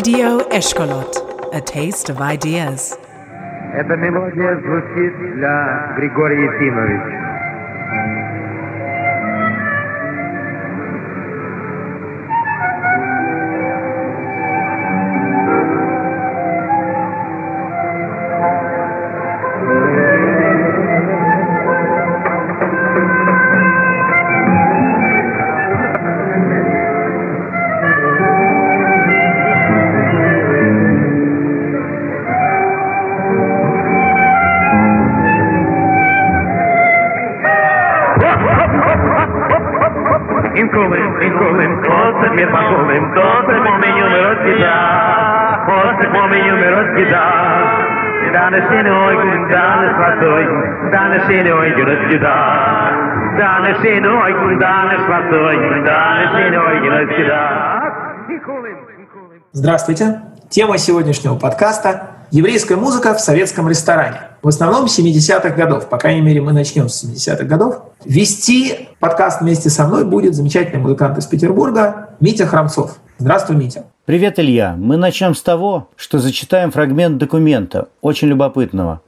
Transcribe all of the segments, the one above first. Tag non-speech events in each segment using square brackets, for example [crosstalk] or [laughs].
Radio Eshkolot, a taste of ideas. Эта мелодия звучит для Григория Ефимовича. Здравствуйте. Тема сегодняшнего подкаста – еврейская музыка в советском ресторане. В основном 70-х годов, по крайней мере, мы начнем с 70-х годов. Вести подкаст вместе со мной будет замечательный музыкант из Петербурга Митя Храмцов. Здравствуй, Митя. Привет, Илья. Мы начнем с того, что зачитаем фрагмент документа, очень любопытного.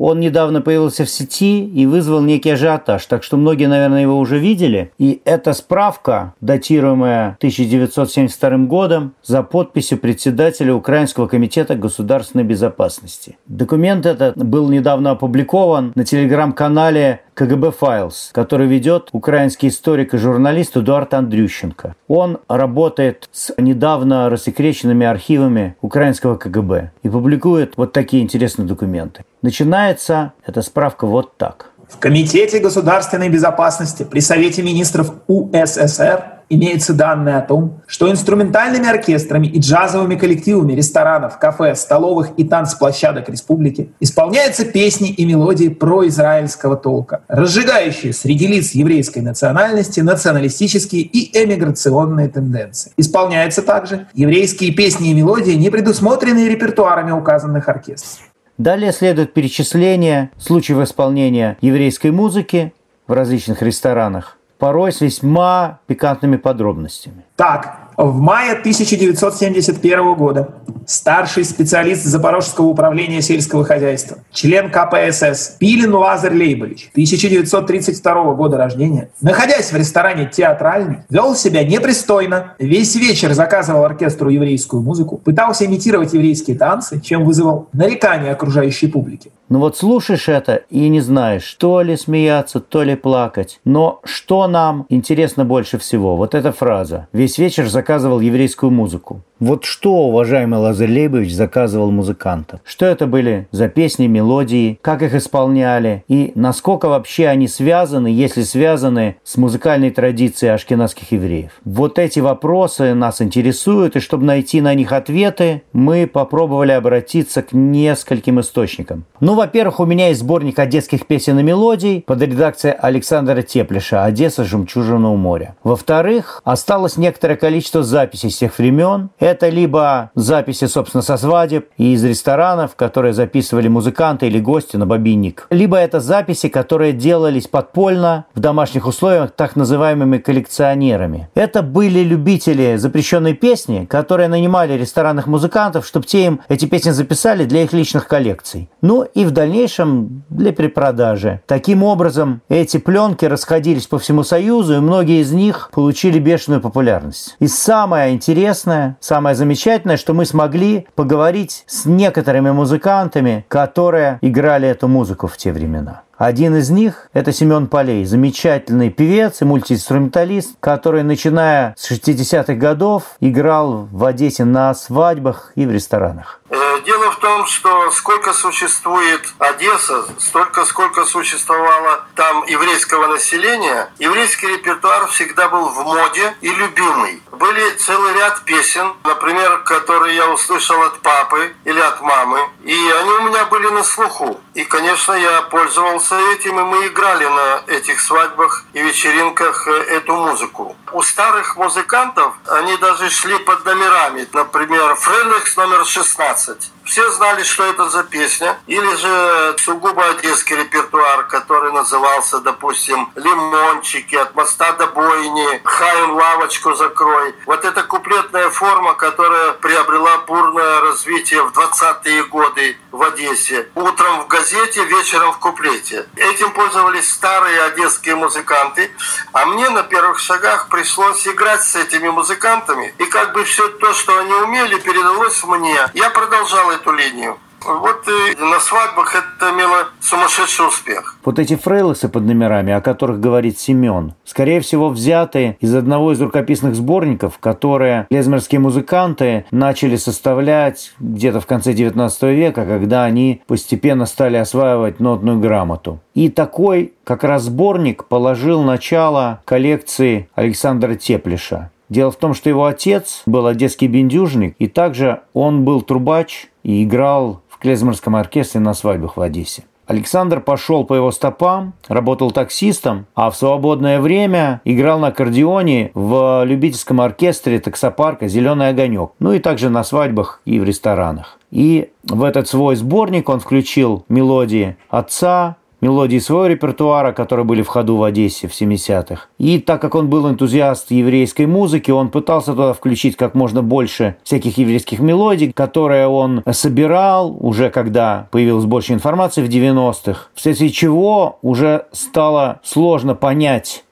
Он недавно появился в сети и вызвал некий ажиотаж, так что многие, наверное, его уже видели. И это справка, датируемая 1972 годом, за подписью председателя Украинского комитета государственной безопасности. Документ этот был недавно опубликован на телеграм-канале КГБ Файлс, который ведет украинский историк и журналист Эдуард Андрющенко. Он работает с недавно рассекреченными архивами украинского КГБ и публикует вот такие интересные документы. Начинается эта справка вот так. В Комитете государственной безопасности при Совете министров УССР имеются данные о том, что инструментальными оркестрами и джазовыми коллективами ресторанов, кафе, столовых и танцплощадок республики исполняются песни и мелодии произраильского толка, разжигающие среди лиц еврейской национальности националистические и эмиграционные тенденции. Исполняются также еврейские песни и мелодии, не предусмотренные репертуарами указанных оркестров. Далее следует перечисление случаев исполнения еврейской музыки в различных ресторанах, порой с весьма пикантными подробностями. Так, в мае 1971 года старший специалист Запорожского управления сельского хозяйства, член КПСС Пилин Лазарь Лейбович, 1932 года рождения, находясь в ресторане «Театральный», вел себя непристойно, весь вечер заказывал оркестру еврейскую музыку, пытался имитировать еврейские танцы, чем вызывал нарекания окружающей публики. Ну вот слушаешь это и не знаешь, то ли смеяться, то ли плакать. Но что нам интересно больше всего? Вот эта фраза. Весь вечер заказывал еврейскую музыку. Вот что, уважаемый Лазарь Лейбович, заказывал музыкантов? Что это были за песни, мелодии, как их исполняли и насколько вообще они связаны, если связаны с музыкальной традицией ашкенадских евреев? Вот эти вопросы нас интересуют, и чтобы найти на них ответы, мы попробовали обратиться к нескольким источникам. Ну, во-первых, у меня есть сборник одесских песен и мелодий под редакцией Александра Теплиша «Одесса. Жемчужина у моря». Во-вторых, осталось некоторое количество записей с тех времен. Это либо записи, собственно, со свадеб и из ресторанов, которые записывали музыканты или гости на бобинник. Либо это записи, которые делались подпольно в домашних условиях так называемыми коллекционерами. Это были любители запрещенной песни, которые нанимали ресторанных музыкантов, чтобы те им эти песни записали для их личных коллекций. Ну и в дальнейшем для перепродажи. Таким образом, эти пленки расходились по всему Союзу, и многие из них получили бешеную популярность. И самое интересное, самое замечательное, что мы смогли поговорить с некоторыми музыкантами, которые играли эту музыку в те времена. Один из них – это Семен Полей, замечательный певец и мультиинструменталист, который, начиная с 60-х годов, играл в Одессе на свадьбах и в ресторанах. Дело в том, что сколько существует Одесса, столько сколько существовало там еврейского населения, еврейский репертуар всегда был в моде и любимый. Были целый ряд песен, например, которые я услышал от папы или от мамы, и они у меня были на слуху. И, конечно, я пользовался этим, и мы играли на этих свадьбах и вечеринках э, эту музыку. У старых музыкантов они даже шли под номерами. Например, Фрелихс номер 16 все знали, что это за песня. Или же сугубо одесский репертуар, который назывался, допустим, «Лимончики», «От моста до бойни», «Хаим лавочку закрой». Вот эта куплетная форма, которая приобрела бурное развитие в 20-е годы в Одессе. Утром в газете, вечером в куплете. Этим пользовались старые одесские музыканты. А мне на первых шагах пришлось играть с этими музыкантами. И как бы все то, что они умели, передалось мне. Я продолжал эту линию. Вот и на свадьбах это имело сумасшедший успех. Вот эти фрейлосы под номерами, о которых говорит Семен, скорее всего, взяты из одного из рукописных сборников, которые лезмерские музыканты начали составлять где-то в конце XIX века, когда они постепенно стали осваивать нотную грамоту. И такой как раз сборник положил начало коллекции Александра Теплиша. Дело в том, что его отец был одесский бендюжник, и также он был трубач и играл в клезмерском оркестре на свадьбах в Одессе. Александр пошел по его стопам, работал таксистом, а в свободное время играл на аккордеоне в любительском оркестре таксопарка «Зеленый огонек», ну и также на свадьбах и в ресторанах. И в этот свой сборник он включил мелодии отца, мелодии своего репертуара, которые были в ходу в Одессе в 70-х. И так как он был энтузиаст еврейской музыки, он пытался туда включить как можно больше всяких еврейских мелодий, которые он собирал уже когда появилась больше информации в 90-х, вследствие чего уже стало сложно понять,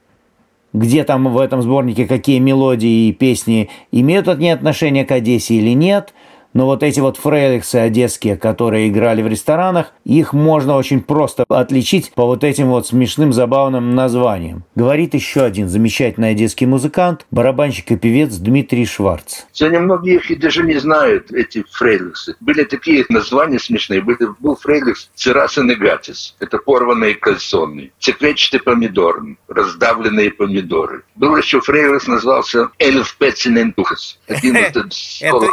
где там в этом сборнике какие мелодии и песни имеют от ней отношение к Одессе или нет – но вот эти вот фрейлихсы одесские, которые играли в ресторанах, их можно очень просто отличить по вот этим вот смешным, забавным названиям. Говорит еще один замечательный одесский музыкант, барабанщик и певец Дмитрий Шварц. Сегодня многие их даже не знают, эти фрейлихсы. Были такие названия смешные. Был, был фрейлихс цирас и негатис. Это порванные кальсоны. Циквечатый помидор. Раздавленные помидоры. Был еще фрейлихс, назывался Эльф Пецинентухас. Один [laughs]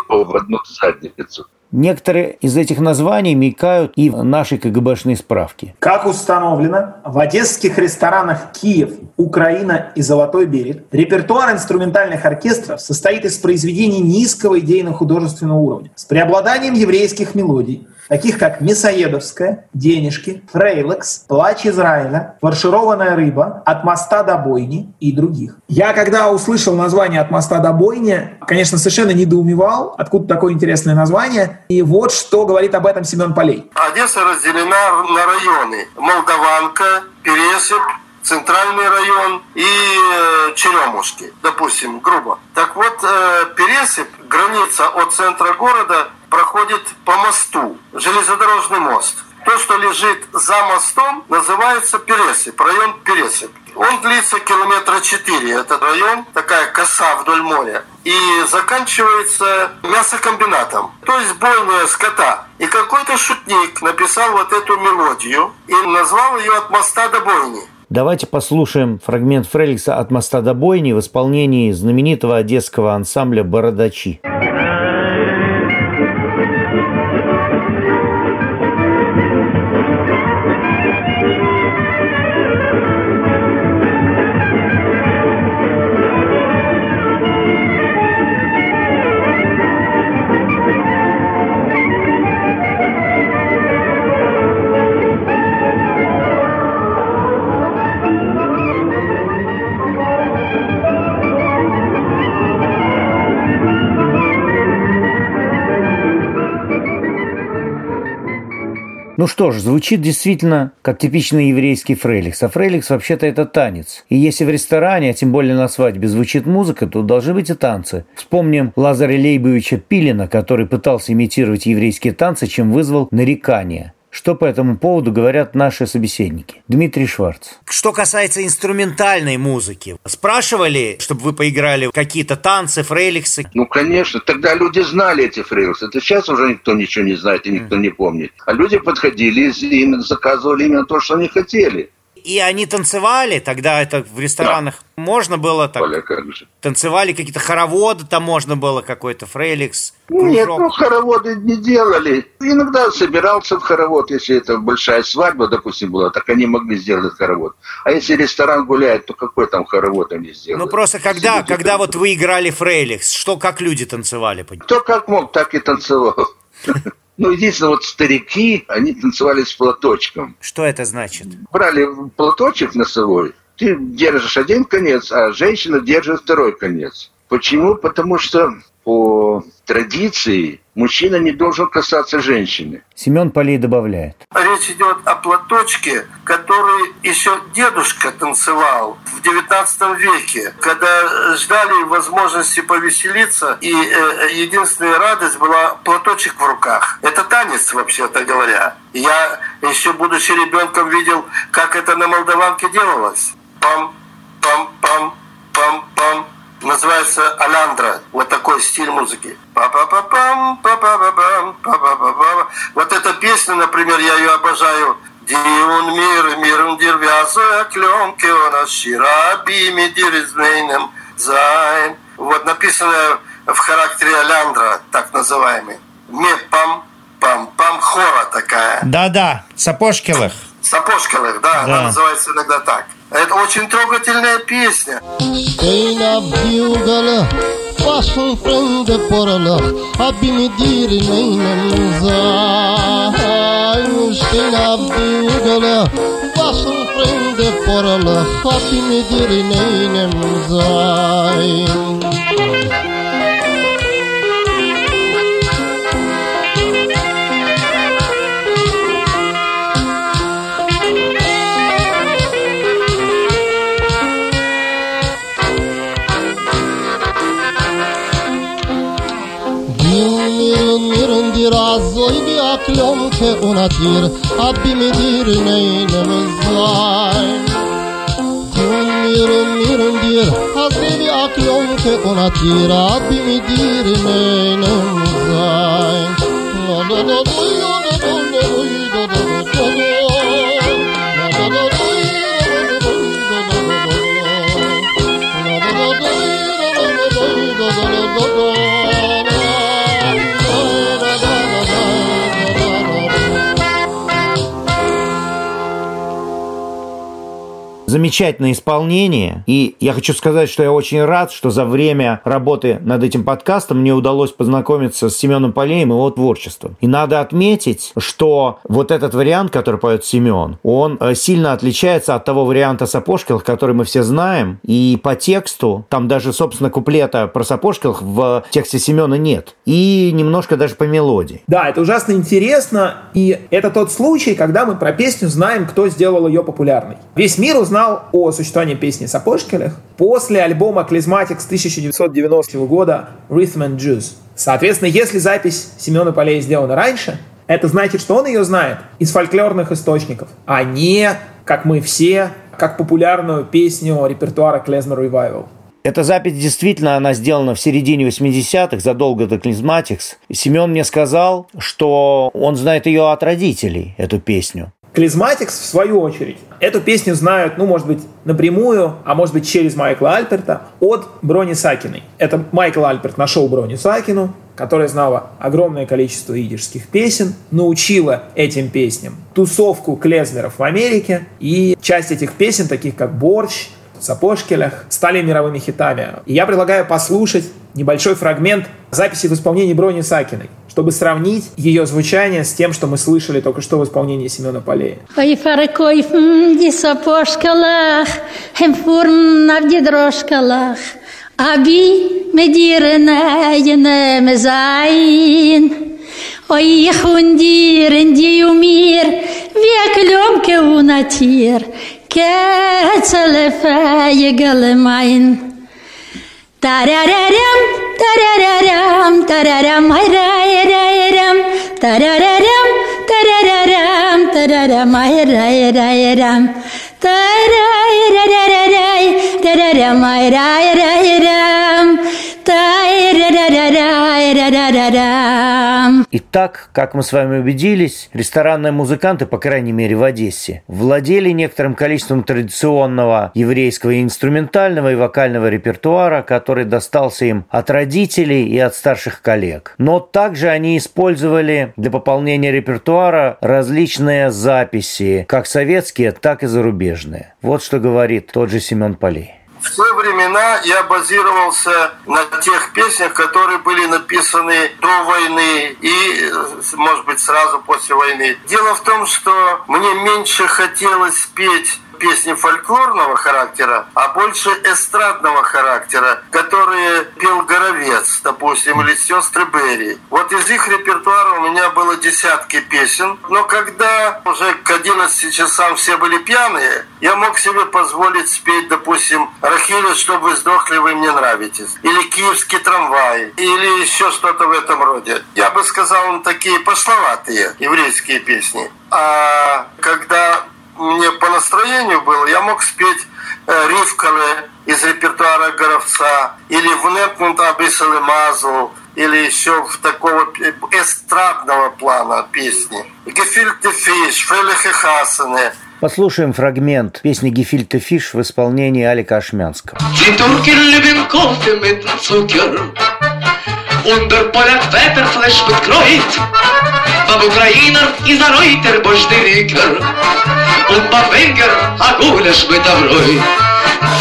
в одну задницу. Некоторые из этих названий мелькают и в нашей КГБшной справке. Как установлено, в одесских ресторанах «Киев», «Украина» и «Золотой берег» репертуар инструментальных оркестров состоит из произведений низкого идейно-художественного уровня с преобладанием еврейских мелодий, таких как «Мясоедовская», «Денежки», «Фрейлекс», «Плач Израиля», «Фаршированная рыба», «От моста до бойни» и других. Я, когда услышал название «От моста до бойни», конечно, совершенно недоумевал, откуда такое интересное название. И вот что говорит об этом Семен Полей. Одесса разделена на районы. Молдаванка, Пересып, центральный район и э, Черемушки, допустим, грубо. Так вот, э, Пересып, граница от центра города проходит по мосту, железнодорожный мост. То, что лежит за мостом, называется Пересып, район Пересып. Он длится километра 4, этот район, такая коса вдоль моря. И заканчивается мясокомбинатом, то есть бойня скота. И какой-то шутник написал вот эту мелодию и назвал ее «От моста до бойни». Давайте послушаем фрагмент Фреликса «От моста до бойни» в исполнении знаменитого одесского ансамбля «Бородачи». Ну что ж, звучит действительно как типичный еврейский фрейликс. А фрейликс вообще-то это танец. И если в ресторане, а тем более на свадьбе, звучит музыка, то должны быть и танцы. Вспомним Лазаря Лейбовича Пилина, который пытался имитировать еврейские танцы, чем вызвал нарекания. Что по этому поводу говорят наши собеседники? Дмитрий Шварц. Что касается инструментальной музыки, спрашивали, чтобы вы поиграли в какие-то танцы, фрейликсы? Ну, конечно. Тогда люди знали эти фрейликсы. Это сейчас уже никто ничего не знает и никто не помнит. А люди подходили и им заказывали именно то, что они хотели. И они танцевали тогда это в ресторанах можно было так Оля, как же. танцевали какие-то хороводы там можно было какой-то фрейликс Нет, кружок. ну хороводы не делали. Иногда собирался в хоровод, если это большая свадьба, допустим, была, так они могли сделать хоровод. А если ресторан гуляет, то какой там хоровод они сделают? Ну просто когда, люди когда там- вот вы играли фрейликс, что как люди танцевали? Кто как мог, так и танцевал. [laughs] Ну, единственное, вот старики, они танцевали с платочком. Что это значит? Брали платочек носовой, ты держишь один конец, а женщина держит второй конец. Почему? Потому что по традиции мужчина не должен касаться женщины. Семен Полей добавляет. Речь идет о платочке, который еще дедушка танцевал в 19 веке, когда ждали возможности повеселиться, и э, единственная радость была платочек в руках. Это танец, вообще-то говоря. Я еще будучи ребенком видел, как это на молдаванке делалось. Пам, пам, пам, пам, пам. Называется аландра. Вот такой стиль музыки. Па-па-па-пам, па-па-па-пам, па-па-па-пам. Вот эта песня, например, я ее обожаю. Дивун мир, миром дервяза, кленки он ашира, бими диризмейным зайн. Вот написано в характере аландра, так называемый. Не пам, пам, пам, хора такая. Да-да, Сапожкилых. Сапожкиных, да, она называется иногда так. Это очень трогательная песня. Fashion friend porala Abimi neinem zain Steina bugala Fashion friend porala Abimi diri neinem دیر از زوی اقلیم که اونا دیر ابی می دیر نینم زوای میرم میرم دیر از زوی اقلیم که اونا دیر ابی می دیر نینم زوای لا لا لا لا Замечательное исполнение. И я хочу сказать, что я очень рад, что за время работы над этим подкастом мне удалось познакомиться с Семеном Полеем и его творчеством. И надо отметить, что вот этот вариант, который поет Семен, он э, сильно отличается от того варианта Сапожкиных, который мы все знаем. И по тексту, там даже, собственно, куплета про Сапожкиных в тексте Семена нет. И немножко даже по мелодии. Да, это ужасно интересно, и это тот случай, когда мы про песню знаем, кто сделал ее популярной. Весь мир узнал о существовании песни Сапожкиных после альбома Клизматикс 1990 года Rhythm and Juice. Соответственно, если запись Семена Полей сделана раньше, это значит, что он ее знает из фольклорных источников, а не, как мы все, как популярную песню репертуара Klezmer Revival. Эта запись действительно, она сделана в середине 80-х, задолго до Клизматикс. Семен мне сказал, что он знает ее от родителей, эту песню. Клизматикс, в свою очередь, эту песню знают, ну, может быть, напрямую, а может быть, через Майкла Альперта от Брони Сакиной. Это Майкл Альперт нашел Брони Сакину, которая знала огромное количество идишских песен, научила этим песням тусовку клезмеров в Америке, и часть этих песен, таких как «Борщ», «Сапожкелях», стали мировыми хитами. И я предлагаю послушать небольшой фрагмент записи в исполнении Брони Сакиной, чтобы сравнить ее звучание с тем, что мы слышали только что в исполнении Семена Полея. Ой, ди сапожкалах, хемфурн авди дрожкалах, аби медирене ене мезайн. Ой, хундир, инди умир, век лемке унатир, Ketele feigele mein. Tarararam, tarararam, tararam, hayrayram, tarararam, tarararam, tararam, hayrayram. קעצעלע פֿייגעלע מײַן. Тарарарам, тарарарам, тарарам, айрайрайрам, тарарарам, тарарарам, тарарам, айрайрайрам, тарайрайрайрай, тарарам, айрайрайрам, тарарарайрайрайрам. И Так, как мы с вами убедились, ресторанные музыканты, по крайней мере в Одессе, владели некоторым количеством традиционного еврейского инструментального и вокального репертуара, который достался им от родителей и от старших коллег. Но также они использовали для пополнения репертуара различные записи, как советские, так и зарубежные. Вот что говорит тот же Семен Полей. В те времена я базировался на тех песнях, которые были написаны до войны и, может быть, сразу после войны. Дело в том, что мне меньше хотелось петь песни фольклорного характера, а больше эстрадного характера, которые пел Горовец, допустим, или сестры Берри. Вот из их репертуара у меня было десятки песен, но когда уже к 11 часам все были пьяные, я мог себе позволить спеть, допустим, Рахиля, чтобы вы сдохли, вы мне нравитесь, или Киевский трамвай, или еще что-то в этом роде. Я бы сказал, он такие пошловатые еврейские песни. А когда мне по настроению было, я мог спеть э, Ривкале из репертуара Горовца, или Внепнута Абисалы Мазу, или еще в такого эстрадного плана песни. Гефильте Фиш, Фелихе Хасане. Послушаем фрагмент песни Гефильте Фиш в исполнении Алика Ашмянского. Under Polak Wetterflash betreut Vom Ukrainer ist er Reuter Boschderiker Und beim Wenger a Gulasch mit der Broi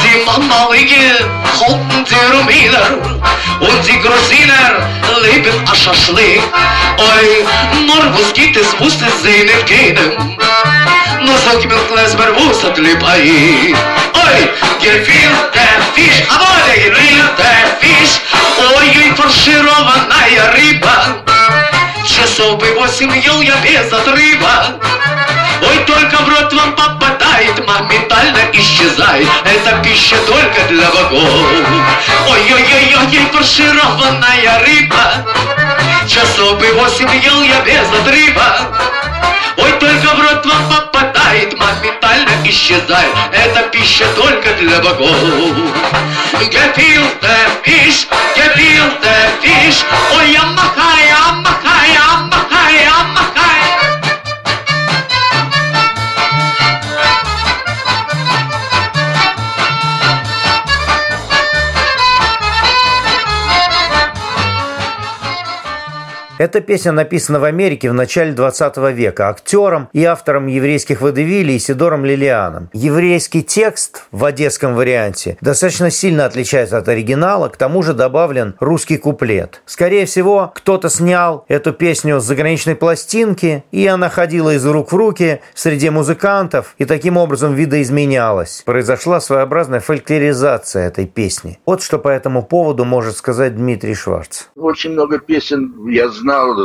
Sie Mamalige halten die Rumäner Und die Grosiner leben a Schaschlik Oi, nur was gibt es, muss es sehen nicht gehen Nur sag mir Klesber, wo es hat lieb ai Oi, gefilte Fisch, aber der gefilte Fisch Ой, ой, фаршированная рыба Часов бы восемь ел я без отрыва. Ой, только в рот вам попадает, моментально исчезает. Это пища только для богов. Ой-ой-ой-ой, фаршированная рыба. Часов бы восемь ел я без отрыва. Ой, только в рот вам попадает, моментально исчезает. Это пища только для богов. Gefilte Fisch, gefilte Fisch Ой, амахай, амахай, Эта песня написана в Америке в начале 20 века актером и автором еврейских водевилей Сидором Лилианом. Еврейский текст в одесском варианте достаточно сильно отличается от оригинала, к тому же добавлен русский куплет. Скорее всего, кто-то снял эту песню с заграничной пластинки, и она ходила из рук в руки среди музыкантов, и таким образом видоизменялась. Произошла своеобразная фольклоризация этой песни. Вот что по этому поводу может сказать Дмитрий Шварц. Очень много песен я знал,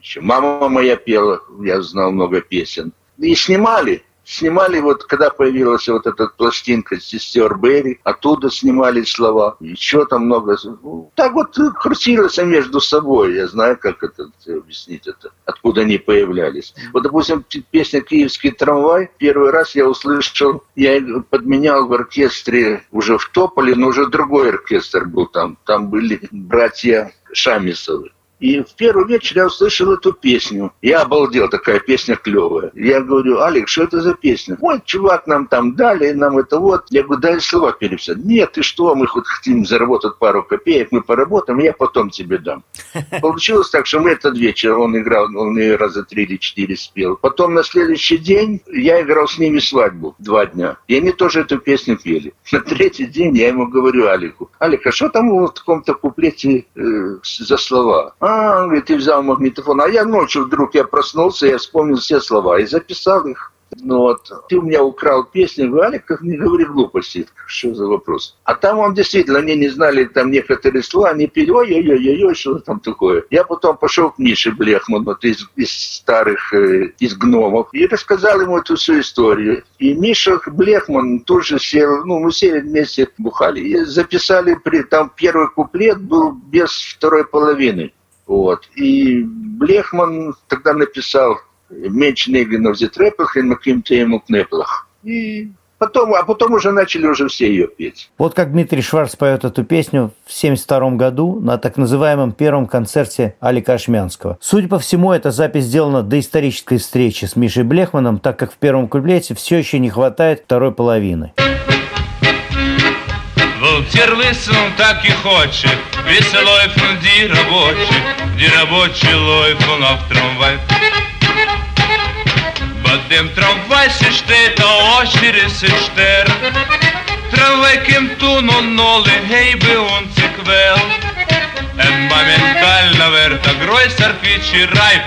еще мама моя пела, я знал много песен. И снимали, снимали вот, когда появилась вот эта пластинка сестер Берри, оттуда снимали слова. Еще там много. Ну, так вот крутилось между собой. Я знаю, как это объяснить это, откуда они появлялись. Вот, допустим, песня «Киевский трамвай». Первый раз я услышал, я подменял в оркестре уже в Тополе, но уже другой оркестр был там. Там были братья Шамисовы. И в первый вечер я услышал эту песню. Я обалдел, такая песня клевая. Я говорю, Алекс, что это за песня? Ой, чувак, нам там дали, нам это вот. Я говорю, дай слова переписать. Нет, ты что, мы хоть хотим заработать пару копеек, мы поработаем, я потом тебе дам. [laughs] Получилось так, что мы этот вечер, он играл, он ее раза три или четыре спел. Потом на следующий день я играл с ними свадьбу два дня. И они тоже эту песню пели. [laughs] На третий день я ему говорю Алику, Алик, а что там в таком-то куплете э, за слова? А, говорит, ты взял магнитофон. А я ночью вдруг я проснулся, я вспомнил все слова и записал их. Ну вот, ты у меня украл песню, говорю, Алик, как не говори глупости. Что за вопрос? А там он действительно, они не знали там некоторые слова, они пели, ой-ой-ой-ой, что там такое. Я потом пошел к Мише Блехману, из, из старых, э, из гномов, и рассказал ему эту всю историю. И Миша Блехман тоже сел, ну, мы сели вместе, бухали. И записали, при, там первый куплет был без второй половины. Вот. И Блехман тогда написал «Менч негенов зитрепах и маким тему кнеплах». И Потом, а потом уже начали уже все ее петь. Вот как Дмитрий Шварц поет эту песню в 1972 году на так называемом первом концерте Алика Ашмянского. Судя по всему, эта запись сделана до исторической встречи с Мишей Блехманом, так как в первом куплете все еще не хватает второй половины. Волтер лысым так и хочет, веселой фунди рабочий, где рабочий лойфун в трамвай. Tramvaj se šteta, ošire se šter Tramvaj kem tu non nole, hej be on cikvel En моментально верта грой сарфичи рай.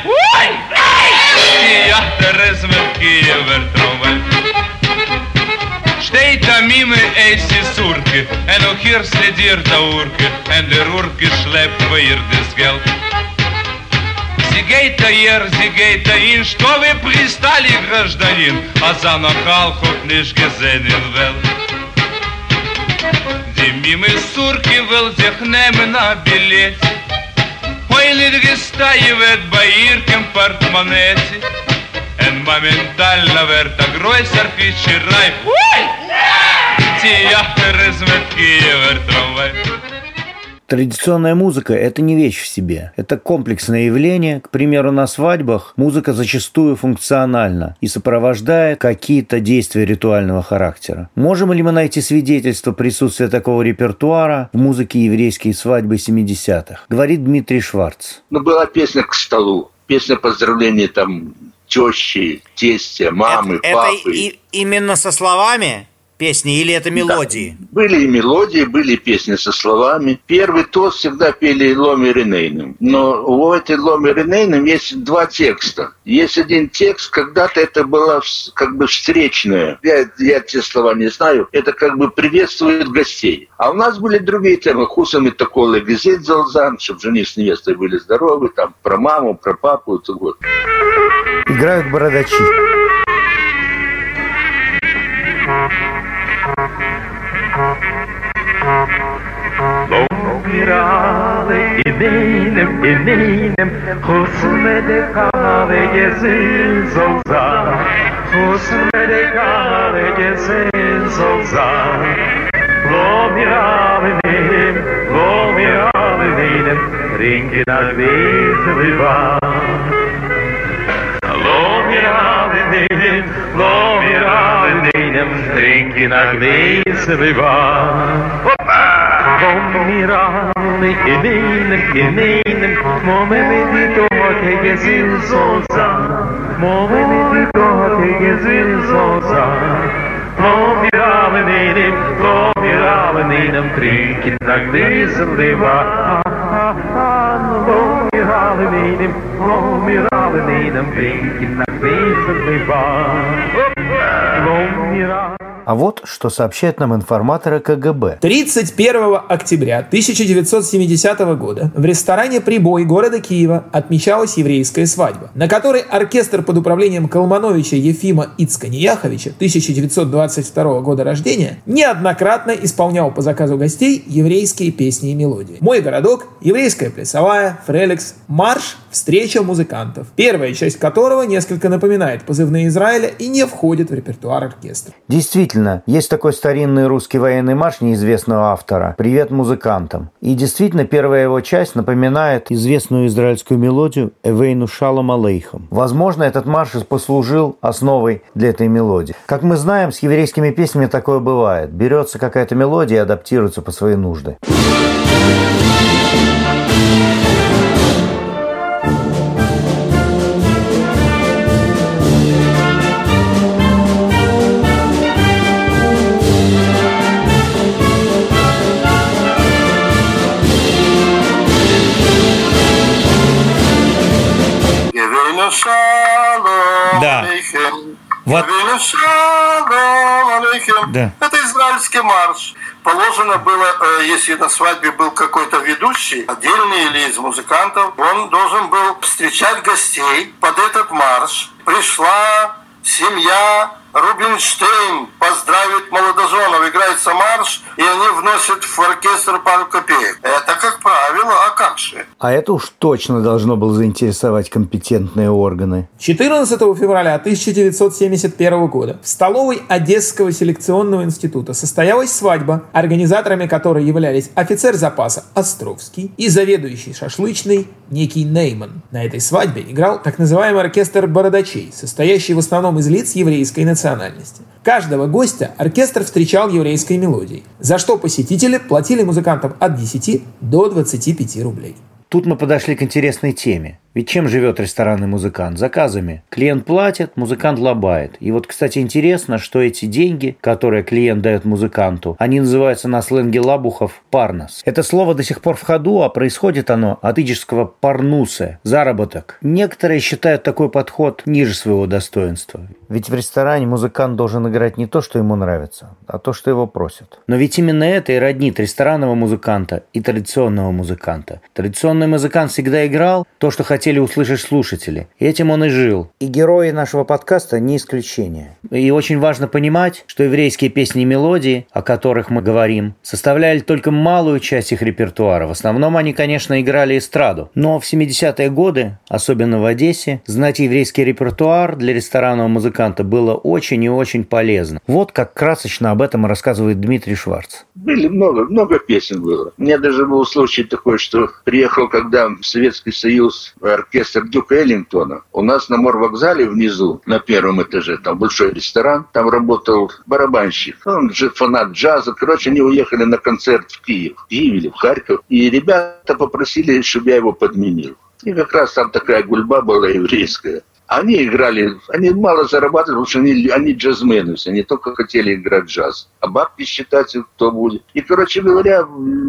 И я терезмет Киевер трамvaj Steht da mime eisi surke En ook hier sledir da urke En der urke schleppt bei ihr das Geld Зигейта ер, зигейта ин, что вы пристали, гражданин, а за нахал хоть лишь гезенин вел. Дими мы сурки вел зехнем на билет, Ой, лидги стаивет баиркем портмонете, Эн моментально верта грой сарфичи рай, Ой! Традиционная музыка – это не вещь в себе. Это комплексное явление. К примеру, на свадьбах музыка зачастую функциональна и сопровождает какие-то действия ритуального характера. Можем ли мы найти свидетельство присутствия такого репертуара в музыке еврейской свадьбы 70-х? Говорит Дмитрий Шварц. Ну, была песня «К столу», песня поздравления там тещи, тестя, мамы, это, папы. Это и, именно со словами? Песни или это мелодии? Да. Были и мелодии, были и песни со словами. Первый тост всегда пели Ломи Ренейным. Но у этой Ломи Ренейным есть два текста. Есть один текст, когда-то это была как бы встречная. Я, я те слова не знаю. Это как бы приветствует гостей. А у нас были другие темы. Хусами такого Гизель Залзан, чтобы жених с невестой были здоровы. Там про маму, про папу. Вот. Играют бородачи. İneynim, ineynim, husmede kare gezin zolza. Husmede kare gezin zolza. Lo miralinim, lo miralinim Ringin al vitri var. deinem, wo wir alle deinem, trinke nach diesem Bewahr. Hoppa! Komm mir alle in deinem, in deinem, wo wir mit dir dort hege sind so sah. Wo wir mit dir dort hege sind so sah. Wo wir alle deinem, wo wir alle deinem, trinke nach diesem Bewahr. Hoppa! Hoppa! Hoppa! Hoppa! Hoppa! Hoppa! Hoppa! Hoppa! Hoppa! Hoppa! beter bij was. Woon hier. А вот что сообщают нам информаторы КГБ. 31 октября 1970 года в ресторане «Прибой» города Киева отмечалась еврейская свадьба, на которой оркестр под управлением Колмановича Ефима Ицканияховича 1922 года рождения неоднократно исполнял по заказу гостей еврейские песни и мелодии. «Мой городок», «Еврейская плясовая», «Фрелекс», «Марш», «Встреча музыкантов», первая часть которого несколько напоминает позывные Израиля и не входит в репертуар оркестра. Действительно, есть такой старинный русский военный марш неизвестного автора «Привет музыкантам». И действительно, первая его часть напоминает известную израильскую мелодию «Эвейну шалом алейхам». Возможно, этот марш послужил основой для этой мелодии. Как мы знаем, с еврейскими песнями такое бывает. Берется какая-то мелодия и адаптируется по своей нужды. Да. Вот. Да. Это израильский марш. Положено было, э, если на свадьбе был какой-то ведущий, отдельный или из музыкантов, он должен был встречать гостей под этот марш. Пришла семья Рубинштейн поздравит молодоженов, играется марш, и они вносят в оркестр пару копеек. Это как правило, а же? А это уж точно должно было заинтересовать компетентные органы. 14 февраля 1971 года в столовой Одесского селекционного института состоялась свадьба, организаторами которой являлись офицер запаса Островский и заведующий шашлычный некий Нейман. На этой свадьбе играл так называемый оркестр бородачей, состоящий в основном из лиц еврейской национальности. Каждого гостя оркестр встречал еврейской мелодией, за что посетители платили музыкантам от 10 до 25 рублей. Тут мы подошли к интересной теме. Ведь чем живет ресторанный музыкант? Заказами. Клиент платит, музыкант лобает. И вот, кстати, интересно, что эти деньги, которые клиент дает музыканту, они называются на сленге лабухов парнос. Это слово до сих пор в ходу, а происходит оно от идического парнусе – заработок. Некоторые считают такой подход ниже своего достоинства. Ведь в ресторане музыкант должен играть не то, что ему нравится, а то, что его просят. Но ведь именно это и роднит ресторанного музыканта и традиционного музыканта. Традиционный музыкант всегда играл то, что хотел хотели услышать слушатели. И этим он и жил. И герои нашего подкаста не исключение. И очень важно понимать, что еврейские песни и мелодии, о которых мы говорим, составляли только малую часть их репертуара. В основном они, конечно, играли эстраду. Но в 70-е годы, особенно в Одессе, знать еврейский репертуар для ресторанного музыканта было очень и очень полезно. Вот как красочно об этом рассказывает Дмитрий Шварц. Были много, много песен было. У меня даже был случай такой, что приехал, когда в Советский Союз оркестр Дюка Эллингтона. У нас на морвокзале внизу, на первом этаже, там большой ресторан, там работал барабанщик. Он же фанат джаза. Короче, они уехали на концерт в Киев, в Киев или в Харьков. И ребята попросили, чтобы я его подменил. И как раз там такая гульба была еврейская. Они играли, они мало зарабатывали, потому что они, они джазмены все, они только хотели играть джаз. А бабки считать, кто будет. И, короче говоря,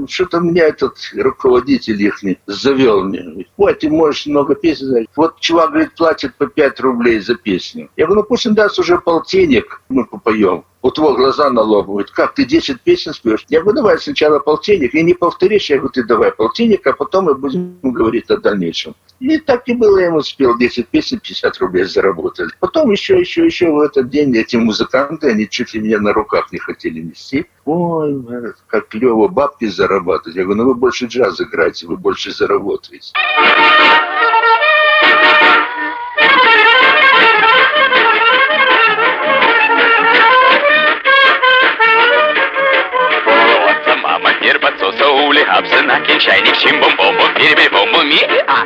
что-то меня этот руководитель их завел мне. Ой, ты можешь много песен знать. Вот чувак, говорит, платит по 5 рублей за песню. Я говорю, ну пусть он даст уже полтинник, мы попоем у твоего глаза на лоб. Говорит, как ты 10 песен спешь? Я говорю, давай сначала полтинник. И не повторишь, я говорю, ты давай полтинник, а потом мы будем говорить о дальнейшем. И так и было, я ему спел 10 песен, 50 рублей заработали. Потом еще, еще, еще в этот день эти музыканты, они чуть ли меня на руках не хотели нести. Ой, как клево бабки зарабатывать. Я говорю, ну вы больше джаз играете, вы больше заработаете. Подсоса ули, абсена, чайник, чим бом бом бом перебей бом бом ми а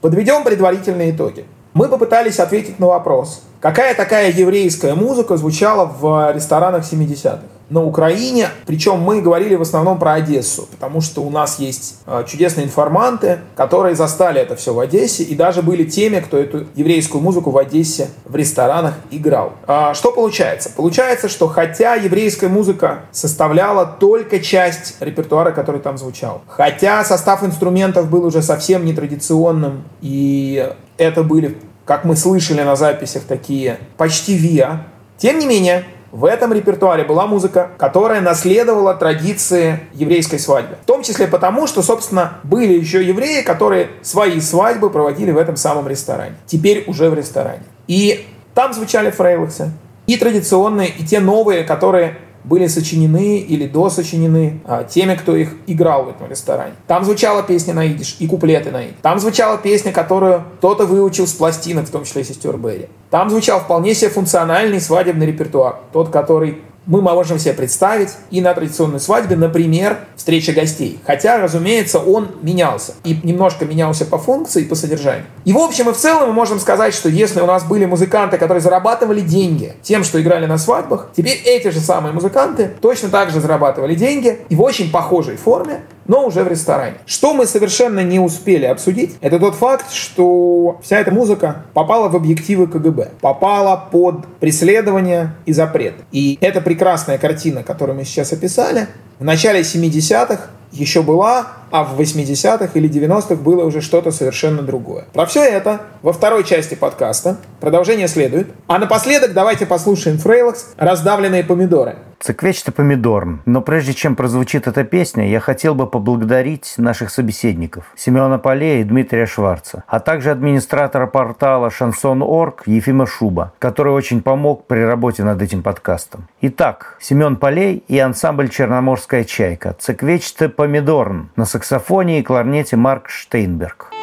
Подведем предварительные итоги. Мы попытались ответить на вопрос, какая такая еврейская музыка звучала в ресторанах 70-х на Украине. Причем мы говорили в основном про Одессу, потому что у нас есть э, чудесные информанты, которые застали это все в Одессе и даже были теми, кто эту еврейскую музыку в Одессе в ресторанах играл. А что получается? Получается, что хотя еврейская музыка составляла только часть репертуара, который там звучал, хотя состав инструментов был уже совсем нетрадиционным, и это были, как мы слышали на записях, такие почти виа, тем не менее, в этом репертуаре была музыка, которая наследовала традиции еврейской свадьбы. В том числе потому, что, собственно, были еще евреи, которые свои свадьбы проводили в этом самом ресторане. Теперь уже в ресторане. И там звучали фрейлоксы. И традиционные, и те новые, которые были сочинены или досочинены а, теми, кто их играл в этом ресторане. Там звучала песня на идиш и куплеты на идиш. Там звучала песня, которую кто-то выучил с пластинок, в том числе сестер Берри. Там звучал вполне себе функциональный свадебный репертуар. Тот, который мы можем себе представить и на традиционной свадьбе, например, встреча гостей. Хотя, разумеется, он менялся. И немножко менялся по функции и по содержанию. И в общем и в целом мы можем сказать, что если у нас были музыканты, которые зарабатывали деньги тем, что играли на свадьбах, теперь эти же самые музыканты точно так же зарабатывали деньги и в очень похожей форме но уже в ресторане. Что мы совершенно не успели обсудить, это тот факт, что вся эта музыка попала в объективы КГБ, попала под преследование и запрет. И эта прекрасная картина, которую мы сейчас описали, в начале 70-х еще была а в 80-х или 90-х было уже что-то совершенно другое. Про все это во второй части подкаста. Продолжение следует. А напоследок давайте послушаем Фрейлокс «Раздавленные помидоры». Циквечта помидорн. Но прежде чем прозвучит эта песня, я хотел бы поблагодарить наших собеседников Семена Полея и Дмитрия Шварца, а также администратора портала Шансон.орг Ефима Шуба, который очень помог при работе над этим подкастом. Итак, Семен Полей и ансамбль «Черноморская чайка». Циквечта помидорн на саксофоне и кларнете Марк Штейнберг.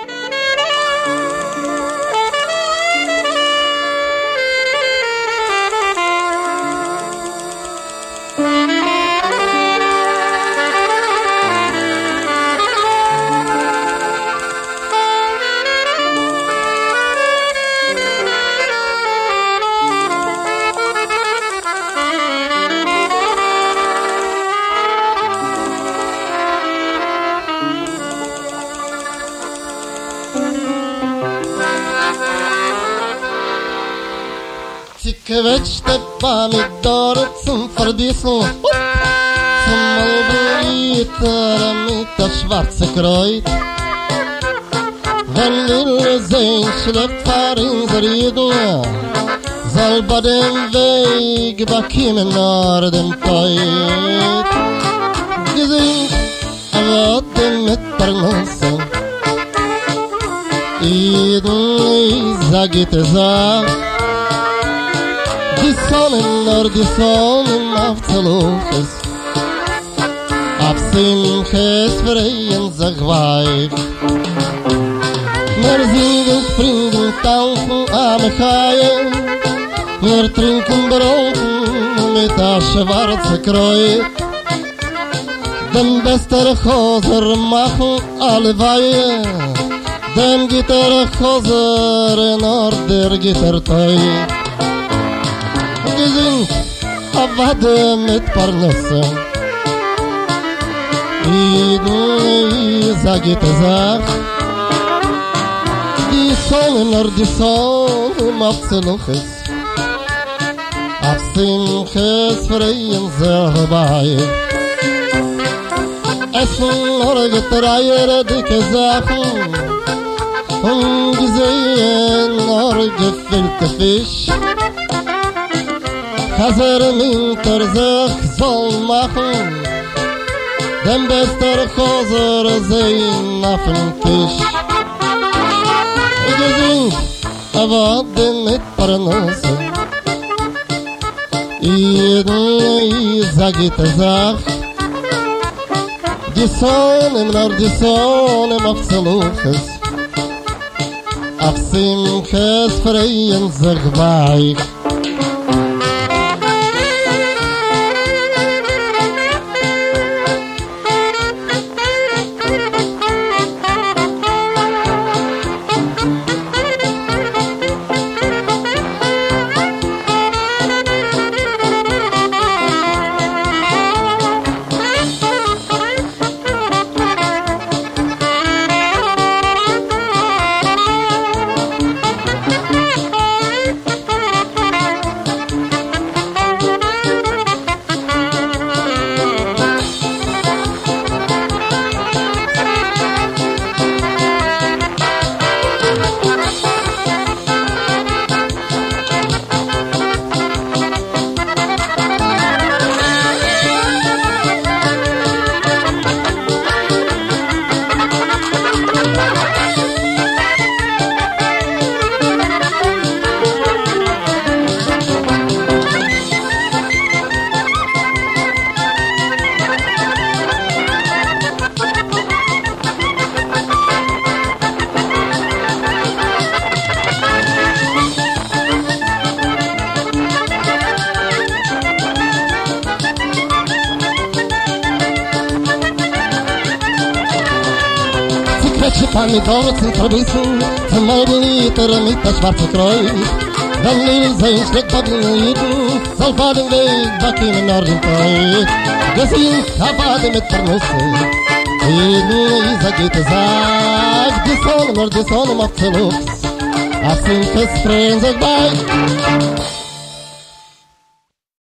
već te pali dorec sam fardisno Sam malo bolita ramita švarce kroj Vanille zejn zalba zaridla Zal badem väg bakimen narden pojt Gezin avadim et parnasa Idn i zagite zag Tonnen nur du sollen auf zu lufes Ab Simches freien sich weit. Nur sieben springen, tanzen am chaie Nur trinken Brunnen mit der schwarze Kreu Den bester Choser machen alle Weihe. Den Gitter Choser in Ort der Gitter teuer Amigo, a vada me parnasa. Igu zagiteza. Di sol nor di sol mafsenuches. Afsin ches freyem zahbaye. Esun nor getrayer di kezahu. Um dizeyen nor gefilte fish. Kazer min ter zech zol machen Dem bester chozer zein afen fisch Ege zin, ava de mit parnose Jeden ei zagit zach Gisoin im nor gisoin im Absolutes afzeluches Afzimches freien zech weich talking tradition, the mobile pyramid, das schwarze Kreuz. Wenn wir sein Schreck Norden Kreuz. Das ist Hafade mit Vermissen, jeden ist a gute Sag, die Sonne, nur die Sonne macht Verlust. Asim fest.